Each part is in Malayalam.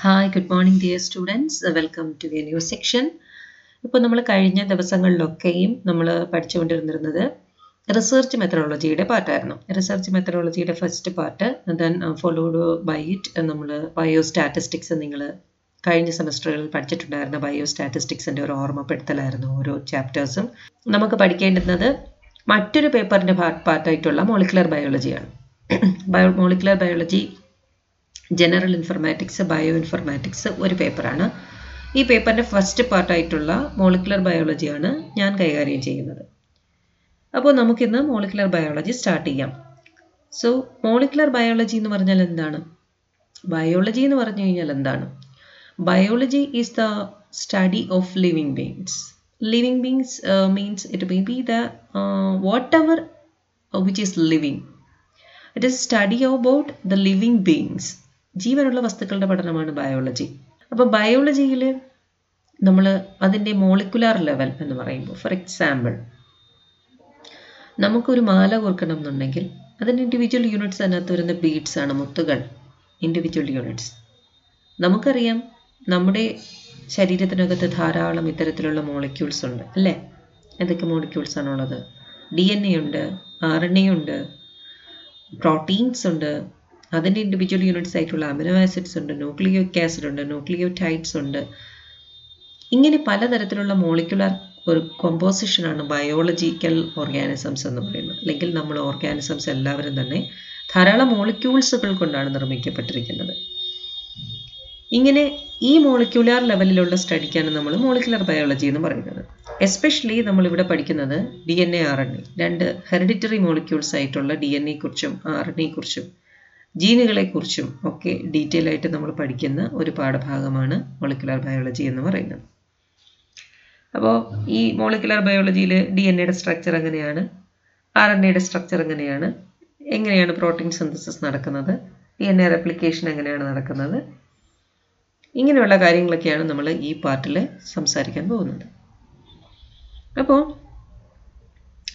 Hi good morning dear students welcome to a new section ഇപ്പോൾ നമ്മൾ കഴിഞ്ഞ ദിവസങ്ങളിലൊക്കെയും നമ്മൾ പഠിച്ചുകൊണ്ടിരുന്നിരുന്നത് റിസർച്ച് മെത്തഡോളജിയുടെ പാർട്ടായിരുന്നു research മെത്തഡോളജിയുടെ first part then followed by it നമ്മൾ ബയോ സ്റ്റാറ്റിസ്റ്റിക്സ് നിങ്ങൾ കഴിഞ്ഞ സെമസ്റ്ററുകളിൽ പഠിച്ചിട്ടുണ്ടായിരുന്ന ബയോ സ്റ്റാറ്റിസ്റ്റിക്സിന്റെ ഒരു ഓർമ്മപ്പെടുത്തലായിരുന്നു ഓരോ ചാപ്റ്റേഴ്സും നമുക്ക് പഠിക്കേണ്ടുന്നത് മറ്റൊരു പേപ്പറിന്റെ പാർട്ടായിട്ടുള്ള molecular ബയോളജിയാണ് bio molecular biology general informatics bio informatics ഒരു പേപ്പറാണ്. ഈ പേപ്പറിന്റെ ഫസ്റ്റ് പാർട്ടായിട്ടുള്ള മോളിക്കുലർ ബയോളജിയാണ് ഞാൻ കൈകാര്യം ചെയ്യുന്നത്. അപ്പോൾ നമുക്കിന്ന് മോളിക്കുലർ ബയോളജി സ്റ്റാർട്ട് ചെയ്യാം. സോ മോളിക്കുലർ ബയോളജി എന്ന് പറഞ്ഞാൽ എന്താണ്? ബയോളജി എന്ന് പറഞ്ഞു കഴിഞ്ഞാൽ എന്താണ്? Biology is the study of living beings living beings means it may be the whatever which is living it is study about the living beings ജീവനുള്ള വസ്തുക്കളുടെ പഠനമാണ് ബയോളജി അപ്പോൾ ബയോളജിയിൽ നമ്മൾ അതിന്റെ മോളിക്കുലാർ ലെവൽ എന്ന് പറയുമ്പോൾ ഫോർ എക്സാമ്പിൾ നമുക്കൊരു മാല കോർക്കണം എന്നുണ്ടെങ്കിൽ അതിന്റെ ഇൻഡിവിജ്വൽ യൂണിറ്റ്സ് അതിനകത്ത് വരുന്ന ബീഡ്സ് ആണ് മുത്തുകൾ ഇൻഡിവിജ്വൽ യൂണിറ്റ്സ് നമുക്കറിയാം നമ്മുടെ ശരീരത്തിനകത്ത് ധാരാളം ഇത്തരത്തിലുള്ള മോളിക്യൂൾസ് ഉണ്ട് അല്ലേ? എന്തൊക്കെ മോളിക്യൂൾസ് ആണുള്ളത് ഡി എൻ എ ഉണ്ട് ആർ എൻ എ ഉണ്ട് പ്രോട്ടീൻസ് ഉണ്ട് അതിന്റെ ഇൻഡിവിജ്വൽ യൂണിറ്റ്സ് ആയിട്ടുള്ള അമിനോ ആസിഡ്സ് ഉണ്ട് ന്യൂക്ലിയോയിക് ആസിഡ് ഉണ്ട് ന്യൂക്ലിയോടൈഡ്സ് ഉണ്ട്. ഇങ്ങനെ പലതരത്തിലുള്ള മോളിക്കുലർ ഒരു കോമ്പോസിഷനാണ് ബയോളജിക്കൽ ഓർഗാനിസംസ് എന്ന് പറയുന്നത്. അല്ലെങ്കിൽ നമ്മൾ ഓർഗാനിസംസ് എല്ലാവരും തന്നെ ധാരാളം മോളിക്യൂൾസുകൾ കൊണ്ടാണ് നിർമ്മിക്കപ്പെട്ടിരിക്കുന്നത്. ഇങ്ങനെ ഈ മോളിക്യുലാർ ലെവലിലുള്ള സ്റ്റഡിക്കാണ് നമ്മൾ മോളിക്കുലർ ബയോളജി എന്ന് പറയുന്നത്. എസ്പെഷ്യലി നമ്മളിവിടെ പഠിക്കുന്നത് D N A R N A രണ്ട് ഹെറിഡിറ്ററി മോളിക്യൂൾസ് ആയിട്ടുള്ള ഡി എൻ എ കുറിച്ചും ആർ എൻ ജീനുകളെക്കുറിച്ചും ഒക്കെ ഡീറ്റെയിൽ ആയിട്ട് നമ്മൾ പഠിക്കുന്ന ഒരു പാഠഭാഗമാണ് മോളിക്കുലർ ബയോളജി എന്ന് പറയുന്നത്. അപ്പോൾ ഈ മോളിക്കുലർ ബയോളജിയിൽ ഡി എൻ എയുടെ സ്ട്രക്ചർ എങ്ങനെയാണ്? ആർ എൻ എയുടെ സ്ട്രക്ചർ എങ്ങനെയാണ്? എങ്ങനെയാണ് പ്രോട്ടീൻ സിന്തസിസ് നടക്കുന്നത്? ഡി എൻ എ റെപ്ലിക്കേഷൻ എങ്ങനെയാണ് നടക്കുന്നത്? ഇങ്ങനെയുള്ള കാര്യങ്ങളൊക്കെയാണ് നമ്മൾ ഈ പാർട്ടിൽ സംസാരിക്കാൻ പോകുന്നത്. അപ്പോൾ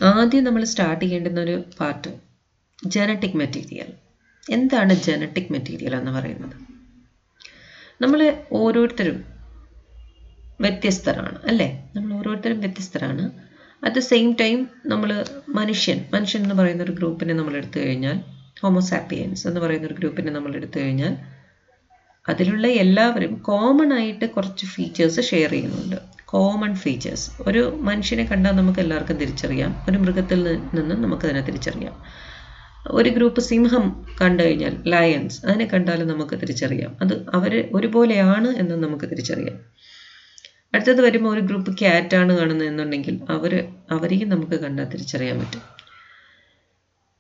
ആദ്യം നമ്മൾ സ്റ്റാർട്ട് ചെയ്യേണ്ടുന്ന ഒരു പാർട്ട് ജനറ്റിക് മെറ്റീരിയൽ എന്താണ് ജനറ്റിക് മെറ്റീരിയൽ എന്ന് പറയുന്നത്? നമ്മൾ ഓരോരുത്തരും വ്യത്യസ്തരാണ് അല്ലേ? നമ്മൾ ഓരോരുത്തരും വ്യത്യസ്തരാണ്. അറ്റ് ദ സെയിം ടൈം നമ്മൾ മനുഷ്യൻ മനുഷ്യൻ എന്ന് പറയുന്ന ഒരു ഗ്രൂപ്പിനെ നമ്മൾ എടുത്തു കഴിഞ്ഞാൽ ഹോമോസാപ്പിയൻസ് എന്ന് പറയുന്ന ഒരു ഗ്രൂപ്പിനെ നമ്മൾ എടുത്തു കഴിഞ്ഞാൽ അതിലുള്ള എല്ലാവരും കോമൺ ആയിട്ട് കുറച്ച് ഫീച്ചേഴ്സ് ഷെയർ ചെയ്യുന്നുണ്ട്. കോമൺ ഫീച്ചേഴ്സ് ഒരു മനുഷ്യനെ കണ്ടാൽ നമുക്ക് എല്ലാവർക്കും തിരിച്ചറിയാം. ഒരു മൃഗത്തിൽ നിന്ന് നമുക്കതിനെ തിരിച്ചറിയാം. ഒരു ഗ്രൂപ്പ് സിംഹം കണ്ടു കഴിഞ്ഞാൽ ലയൺസ് അതിനെ കണ്ടാലും നമുക്ക് തിരിച്ചറിയാം. അത് അവർ ഒരുപോലെയാണ് എന്ന് നമുക്ക് തിരിച്ചറിയാം. അടുത്തത് വരുമ്പോൾ ഒരു ഗ്രൂപ്പ് ക്യാറ്റാണ് കാണുന്നത് എന്നുണ്ടെങ്കിൽ അവർ അവരെയും നമുക്ക് കണ്ടാൽ തിരിച്ചറിയാൻ പറ്റും.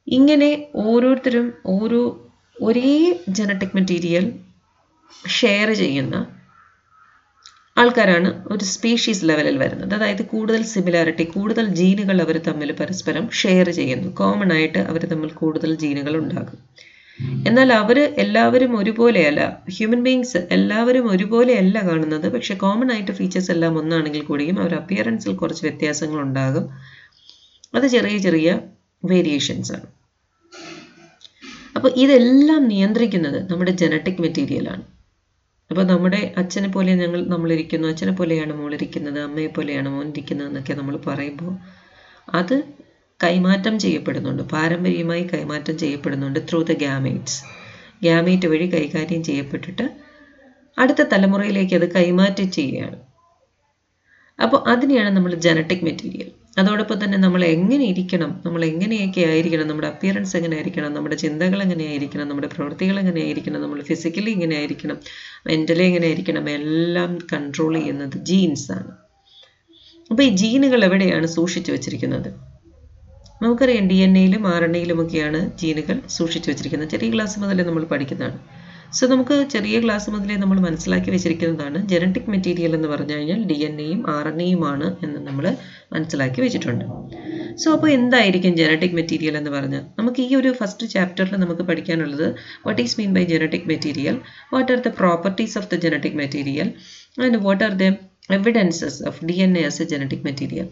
ഇങ്ങനെ ഓരോരുത്തരും ഓരോ ഒരേ ജനറ്റിക് മെറ്റീരിയൽ ഷെയർ ചെയ്യുന്ന ആൾക്കാരാണ് ഒരു സ്പീഷീസ് ലെവലിൽ വരുന്നത്. അതായത് കൂടുതൽ സിമിലാരിറ്റി കൂടുതൽ ജീനുകൾ അവർ തമ്മിൽ പരസ്പരം ഷെയർ ചെയ്യുന്നു. കോമൺ ആയിട്ട് അവർ തമ്മിൽ കൂടുതൽ ജീനുകൾ ഉണ്ടാകും. എന്നാൽ അവർ എല്ലാവരും ഒരുപോലെയല്ല. ഹ്യൂമൻ ബീങ്സ് എല്ലാവരും ഒരുപോലെയല്ല കാണുന്നത്. പക്ഷേ കോമൺ ആയിട്ട് ഫീച്ചേഴ്സ് എല്ലാം ഒന്നാണെങ്കിൽ കൂടിയും അവർ അപ്പിയറൻസിൽ കുറച്ച് വ്യത്യാസങ്ങൾ ഉണ്ടാകും. അത് ചെറിയ ചെറിയ വേരിയേഷൻസ് ആണ്. അപ്പോൾ ഇതെല്ലാം നിയന്ത്രിക്കുന്നത് നമ്മുടെ ജനറ്റിക് മെറ്റീരിയലാണ് അപ്പോൾ നമ്മുടെ അച്ഛനെ പോലെ ഞങ്ങൾ നമ്മളിരിക്കുന്നു. അച്ഛനെ പോലെയാണ് മോളിരിക്കുന്നത്. അമ്മയെ പോലെയാണ് മോനിരിക്കുന്നത് എന്നൊക്കെ നമ്മൾ പറയുമ്പോൾ അത് കൈമാറ്റം ചെയ്യപ്പെടുന്നുണ്ട്. പാരമ്പര്യമായി കൈമാറ്റം ചെയ്യപ്പെടുന്നുണ്ട് ത്രൂ ദ ഗ്യാമേറ്റ്സ് ഗ്യാമേറ്റ് വഴി കൈകാര്യം ചെയ്യപ്പെട്ടിട്ട് അടുത്ത തലമുറയിലേക്ക് അത് കൈമാറ്റം ചെയ്യുകയാണ്. അപ്പോൾ അതിനെയാണ് നമ്മൾ ജനറ്റിക് മെറ്റീരിയൽ അതോടൊപ്പം തന്നെ നമ്മൾ എങ്ങനെ ഇരിക്കണം നമ്മൾ എങ്ങനെയൊക്കെ ആയിരിക്കണം നമ്മുടെ അപ്പിയറൻസ് എങ്ങനെ ആയിരിക്കണം നമ്മുടെ ചിന്തകൾ എങ്ങനെയായിരിക്കണം നമ്മുടെ പ്രവൃത്തികൾ എങ്ങനെയായിരിക്കണം നമ്മൾ ഫിസിക്കലി എങ്ങനെ ആയിരിക്കണം മെന്റലി എങ്ങനെ ആയിരിക്കണം എല്ലാം കൺട്രോൾ ചെയ്യുന്നത് ജീൻസ് ആണ്. അപ്പോൾ ഈ ജീനുകൾ എവിടെയാണ് സൂക്ഷിച്ചു വെച്ചിരിക്കുന്നത്? നമുക്കറിയാം ഡി എൻ എയിലും ആർ എൻ എയിലും ഒക്കെയാണ് ജീനുകൾ സൂക്ഷിച്ചു വെച്ചിരിക്കുന്നത്. ചെറിയ ക്ലാസ് മുതലേ നമ്മൾ പഠിക്കുന്നതാണ്. സോ നമുക്ക് ചെറിയ ക്ലാസ് മുതലേ നമ്മൾ മനസ്സിലാക്കി വെച്ചിരിക്കുന്നതാണ് ജനറ്റിക് മെറ്റീരിയൽ എന്ന് പറഞ്ഞു കഴിഞ്ഞാൽ ഡി എൻ എയും ആർ എൻ എയുമാണ് എന്ന് നമ്മൾ മനസ്സിലാക്കി വെച്ചിട്ടുണ്ട്. സോ അപ്പോൾ എന്തായിരിക്കും ജനറ്റിക് മെറ്റീരിയൽ എന്ന് പറഞ്ഞാൽ? നമുക്ക് ഈ ഒരു ഫസ്റ്റ് ചാപ്റ്ററിൽ നമുക്ക് പഠിക്കാനുള്ളത് what is mean by genetic material what are the properties of the genetic material and what are the evidences of D N A as a genetic material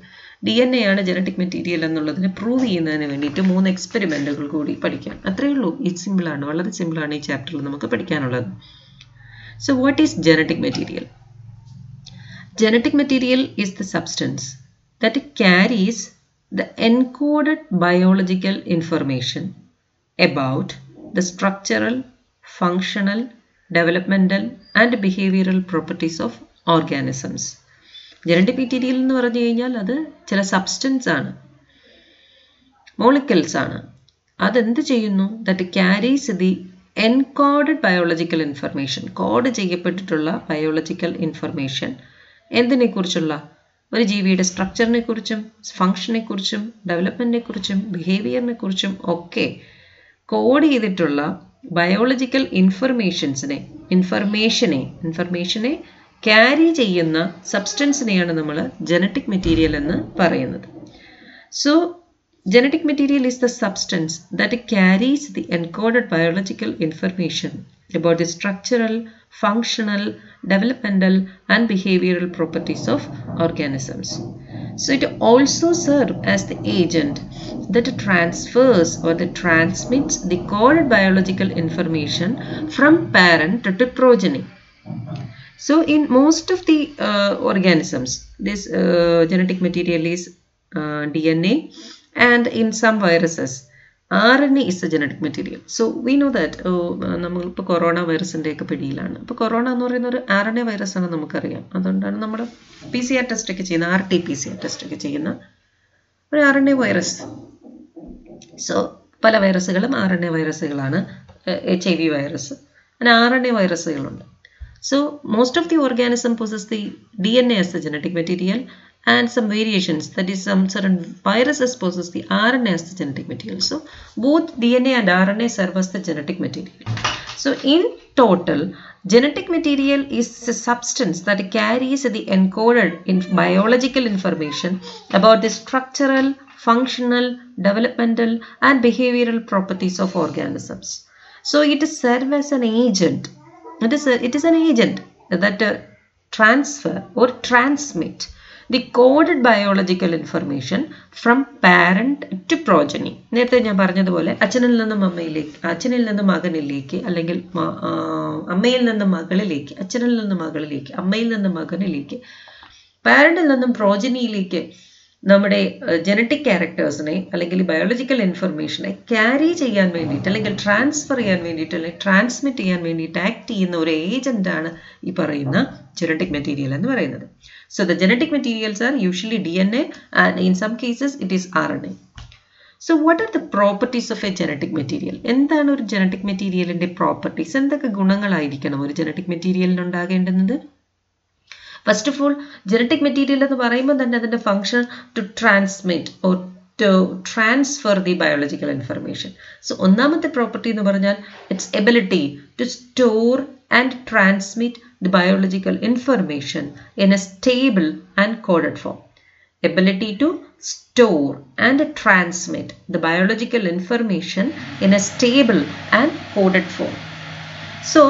D N A ആണ് ജനറ്റിക് മെറ്റീരിയൽ എന്നുള്ളതിനെ പ്രൂവ് ചെയ്യുന്നതിന് വേണ്ടിയിട്ട് മൂന്ന് എക്സ്പെരിമെന്റുകൾ കൂടി പഠിക്കാം. അത്രയേ ഉള്ളൂ. ഇത് സിമ്പിളാണ് വളരെ സിമ്പിളാണ് ഈ ചാപ്റ്ററിൽ നമുക്ക് പഠിക്കാനുള്ളത്. So what is genetic material genetic material is the substance. That carries the encoded biological information about the structural, functional, developmental and behavioral properties of organisms. Genetic material എന്ന് പറഞ്ഞു കഴിഞ്ഞാൽ അത് ചില സബ്സ്റ്റൻസ് ആണ്. മോളിക്കൽസ് ആണ്. അതെന്ത് ചെയ്യുന്നു? That carries the encoded biological information code ചെയ്യപ്പെട്ടിട്ടുള്ള biological information എന്തിനെക്കുറിച്ചുള്ള? ഒരു ജീവിയുടെ സ്ട്രക്ചറിനെ കുറിച്ചും ഫങ്ഷനെ കുറിച്ചും ഡെവലപ്മെന്റിനെ കുറിച്ചും ബിഹേവിയറിനെ കുറിച്ചും ഒക്കെ കോഡ് ചെയ്തിട്ടുള്ള ബയോളജിക്കൽ ഇൻഫർമേഷൻസിനെ ഇൻഫർമേഷനെ ഇൻഫർമേഷനെ ക്യാരി ചെയ്യുന്ന സബ്സ്റ്റൻസിനെയാണ് നമ്മൾ ജനറ്റിക് മെറ്റീരിയൽ എന്ന് പറയുന്നത്. So Genetic material is the substance that carries the encoded biological information. About the structural, functional, developmental and behavioral properties of organisms. So it also serves as the agent that transfers or that transmits the coded biological information from parent to progeny. So in most of the uh, organisms, this uh, genetic material is uh, DNA and in some viruses RNA is a genetic material so we know that നമ്മളിപ്പോൾ കൊറോണ വൈറസിന്റെ ഒക്കെ പിടിയിലാണ്. അപ്പോൾ കൊറോണ എന്ന് പറയുന്ന ഒരു ആർ എൻ എ വൈറസ് ആണ് നമുക്കറിയാം. അതുകൊണ്ടാണ് നമ്മൾ പി സി ആർ ടെസ്റ്റ് ഒക്കെ ചെയ്യുന്ന R T P C R test ഒക്കെ ചെയ്യുന്ന ഒരു R N A virus so പല വൈറസുകളും ആർ എൻ എ വൈറസുകളാണ് എച്ച് ഐ വി വൈറസ് അങ്ങനെ R N A വൈറസുകളുണ്ട് so most of the organism possess the D N A as the genetic material. And some variations that is some certain viruses possess the RNA as the genetic material. So both DNA and RNA serve as the genetic material. So in total, genetic material is a substance that carries the encoded in biological information about the structural, functional, developmental and behavioral properties of organisms. So it serves as an agent. It is, a, it is an agent that uh, transfer or transmit the coded biological information from parent to progeny നേരത്തെ ഞാൻ പറഞ്ഞതുപോലെ അച്ഛനിൽ നിന്നും അമ്മയിലേക്ക് അച്ഛനിൽ നിന്നും മകനിലേക്ക് അല്ലെങ്കിൽ അമ്മയിൽ നിന്നും മകളിലേക്ക് അച്ഛനിൽ നിന്നും മകളിലേക്ക് അമ്മയിൽ നിന്നും മകനിലേക്ക് പാരന്റിൽ നിന്നും പ്രോജനിയിലേക്ക് നമ്മുടെ ജനറ്റിക് ക്യാരക്ടേഴ്സിനെ അല്ലെങ്കിൽ ബയോളജിക്കൽ ഇൻഫർമേഷനെ ക്യാരി ചെയ്യാൻ വേണ്ടിയിട്ട് അല്ലെങ്കിൽ ട്രാൻസ്ഫർ ചെയ്യാൻ വേണ്ടിയിട്ട് അല്ലെങ്കിൽ ട്രാൻസ്മിറ്റ് ചെയ്യാൻ വേണ്ടിയിട്ട് ആക്ട് ചെയ്യുന്ന ഒരു ഏജന്റാണ് ഈ പറയുന്ന ജനറ്റിക് മെറ്റീരിയൽ എന്ന് പറയുന്നത്. So the genetic materials are usually D N A and in some cases it is R N A so what are the properties of a genetic material എന്താണ് ഒരു ജനറ്റിക് മെറ്റീരിയലിന്റെ പ്രോപ്പർട്ടീസ് എന്തൊക്കെ ഗുണങ്ങളായിരിക്കണം ഒരു ജനറ്റിക് മെറ്റീരിയലിന് ഉണ്ടാകേണ്ടുന്നത്? First of all genetic material എന്ന് പറയുമ്പോൾ തന്നെ അതിന്റെ function to transmit or to transfer the biological information so ഒന്നാമത്തെ പ്രോപ്പർട്ടി എന്ന് പറഞ്ഞാൽ its ability to store and transmit the biological information in a stable and coded form ability to store and transmit the biological information in a stable and coded form so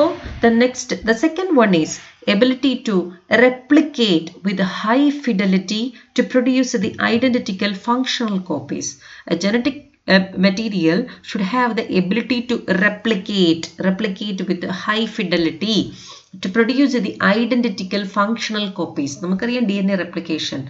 the next the second one is ability to replicate with high fidelity to produce the identical functional copies. A genetic uh, material should have the ability to replicate, replicate with high fidelity to produce the identical functional copies. നമുക്കറിയാം ഡി എൻ എ റെപ്ലിക്കേഷൻ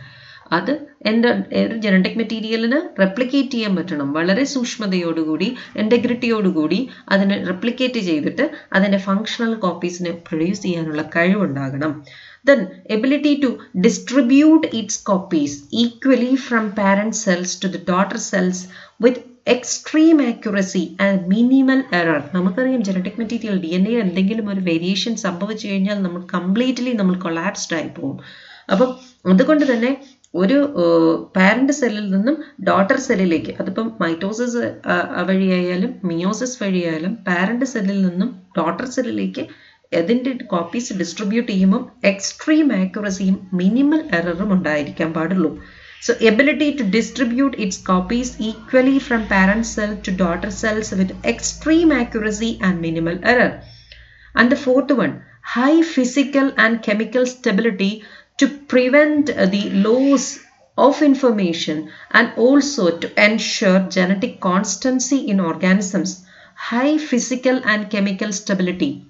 അത് എന്റെ ഒരു ജനറ്റിക് മെറ്റീരിയലിന് റെപ്ലിക്കേറ്റ് ചെയ്യാൻ പറ്റണം. വളരെ സൂക്ഷ്മതയോടുകൂടി ഇന്റഗ്രിറ്റിയോടുകൂടി അതിനെ റെപ്ലിക്കേറ്റ് ചെയ്തിട്ട് അതിന്റെ ഫങ്ഷണൽ കോപ്പീസിനെ പ്രൊഡ്യൂസ് ചെയ്യാനുള്ള കഴിവുണ്ടാകണം. Then ability to distribute its copies equally from parent cells to the daughter cells with extreme accuracy and minimal error നമുക്കറിയാം genetic material D N A എന്തെങ്കിലും ഒരു വേരിയേഷൻ സംഭവിച്ചു കഴിഞ്ഞാൽ നമ്മൾ കംപ്ലീറ്റ്ലി നമ്മൾ കൊളാപ്സ്ഡ് ആയി പോകും. അപ്പം അതുകൊണ്ട് തന്നെ ഒരു പാരന്റ് സെല്ലിൽ നിന്നും ഡോട്ടർ സെല്ലിലേക്ക് അതിപ്പം മൈറ്റോസിസ് വഴിയായാലും മിയോസിസ് വഴിയായാലും പാരന്റ് സെല്ലിൽ നിന്നും ഡോട്ടർ സെല്ലിലേക്ക് അതിന്റെ കോപ്പീസ് ഡിസ്ട്രിബ്യൂട്ട് ചെയ്യുമ്പോൾ എക്സ്ട്രീം ആക്യുറസിയും മിനിമൽ എററും ഉണ്ടായിരിക്കാൻ പാടുള്ളൂ. So ability to distribute its copies equally from parent cell to daughter cells with extreme accuracy and minimal error and the fourth one high physical and chemical stability to prevent uh, the loss of information and also to ensure genetic constancy in organisms. High physical and chemical stability.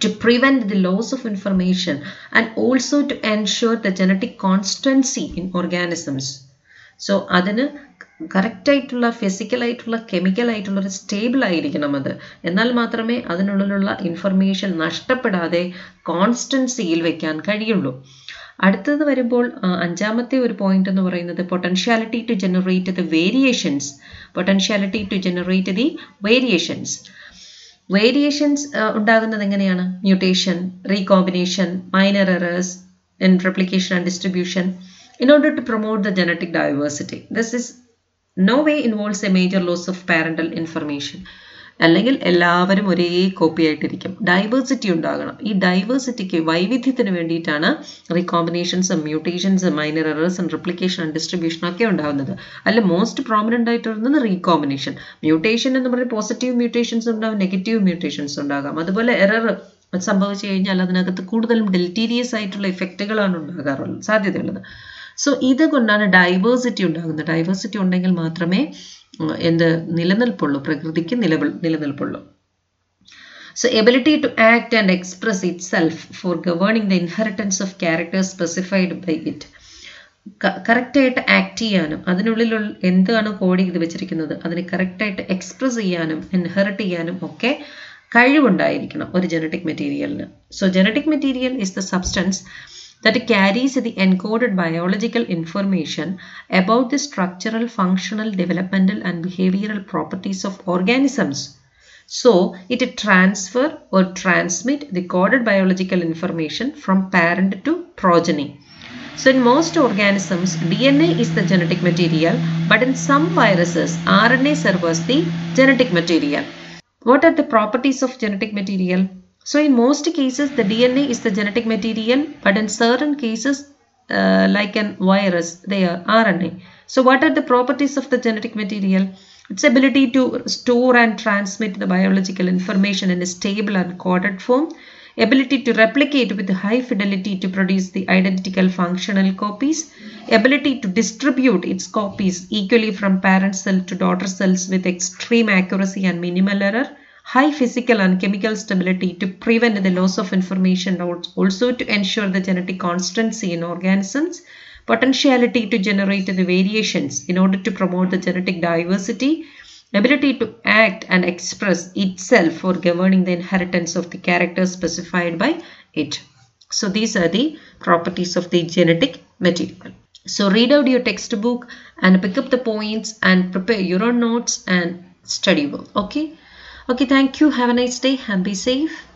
to prevent the loss of information and also to ensure the genetic constancy in organisms. So അതിന് കറക്റ്റായിട്ടുള്ള ഫിസിക്കലായിട്ടുള്ള കെമിക്കലായിട്ടുള്ള ഒരു സ്റ്റേബിൾ ആയിരിക്കണം അത്. എന്നാൽ മാത്രമേ അതിനുള്ളിലുള്ള ഇൻഫർമേഷൻ നഷ്ടപ്പെടാതെ കോൺസ്റ്റൻസിയിൽ വെക്കാൻ കഴിയുള്ളൂ. അടുത്തത് വരുമ്പോൾ അഞ്ചാമത്തെ ഒരു പോയിന്റ് എന്ന് പറയുന്നത് potentiality to generate the variations potentiality to generate the variations variations ഉണ്ടാകുന്നത് എങ്ങനെയാണ്? Mutation recombination minor errors and replication and distribution. In order to promote the genetic diversity. This is no way involves a major loss of parental information. അല്ലെങ്കിൽ എല്ലാവരും ഒരേ കോപ്പി ആയിട്ടിരിക്കും. ഡൈവേഴ്സിറ്റി ഉണ്ടാകണം. ഈ ഡൈവേഴ്സിറ്റിക്ക് വൈവിധ്യത്തിന് വേണ്ടിയിട്ടാണ് റീകോമ്പിനേഷൻസും മ്യൂട്ടേഷൻസും minor errors and replication and distribution ഒക്കെ ഉണ്ടാകുന്നത്. അല്ല മോസ്റ്റ് പ്രോമിനന്റ് ആയിട്ട് വരുന്നത് റീകോമ്പിനേഷൻ മ്യൂട്ടേഷൻ എന്ന് പറഞ്ഞാൽ പോസിറ്റീവ് മ്യൂട്ടേഷൻസ് ഉണ്ടാകും നെഗറ്റീവ് മ്യൂട്ടേഷൻസ് ഉണ്ടാകാം. അതുപോലെ എറർ സംഭവിച്ചു കഴിഞ്ഞാൽ അതിനകത്ത് കൂടുതലും ഡെൽറ്റീരിയസ് ആയിട്ടുള്ള ഇഫക്റ്റുകളാണ് ഉണ്ടാകാറുള്ളത് സാധ്യതയുള്ളത്. സോ ഇതുകൊണ്ടാണ് ഡൈവേഴ്സിറ്റി ഉണ്ടാകുന്നത്. ഡൈവേഴ്സിറ്റി ഉണ്ടെങ്കിൽ മാത്രമേ എന്ത് നിലനിൽപ്പുള്ളൂ. പ്രകൃതിക്ക് നിലവിൽ നിലനിൽപ്പുള്ളൂ. So ability to act and express itself for governing the inheritance of characters specified by it. കറക്റ്റായിട്ട് ആക്ട് ചെയ്യാനും അതിനുള്ളിൽ എന്താണ് കോഡ് ചെയ്ത് വെച്ചിരിക്കുന്നത് അതിനെ കറക്റ്റായിട്ട് എക്സ്പ്രസ് ചെയ്യാനും ഇൻഹെറിറ്റ് ചെയ്യാനും ഒക്കെ കഴിവുണ്ടായിരിക്കണം ഒരു ജനറ്റിക് മെറ്റീരിയലിന് so genetic material is the substance that carries the encoded biological information about the structural, functional, developmental, and behavioral properties of organisms. So, it transfer or transmit the coded biological information from parent to progeny. So, in most organisms, DNA is the genetic material, but in some viruses, RNA serves the genetic material. What are the properties of genetic material? So in most cases, the DNA is the genetic material, but in certain cases, uh, like an virus, they are RNA. So what are the properties of the genetic material? Its ability to store and transmit the biological information in a stable and coded form, ability to replicate with high fidelity to produce the identical functional copies, ability to distribute its copies equally from parent cell to daughter cells with extreme accuracy and minimal error, high physical and chemical stability to prevent the loss of information, also to ensure the genetic constancy in organisms, potentiality to generate the variations in order to promote the genetic diversity, ability to act and express itself for governing the inheritance of the characters specified by it. So these are the properties of the genetic material. So read out your textbook and pick up the points and prepare your own notes and study well. Okay. Okay, thank you. Have a nice day and be safe.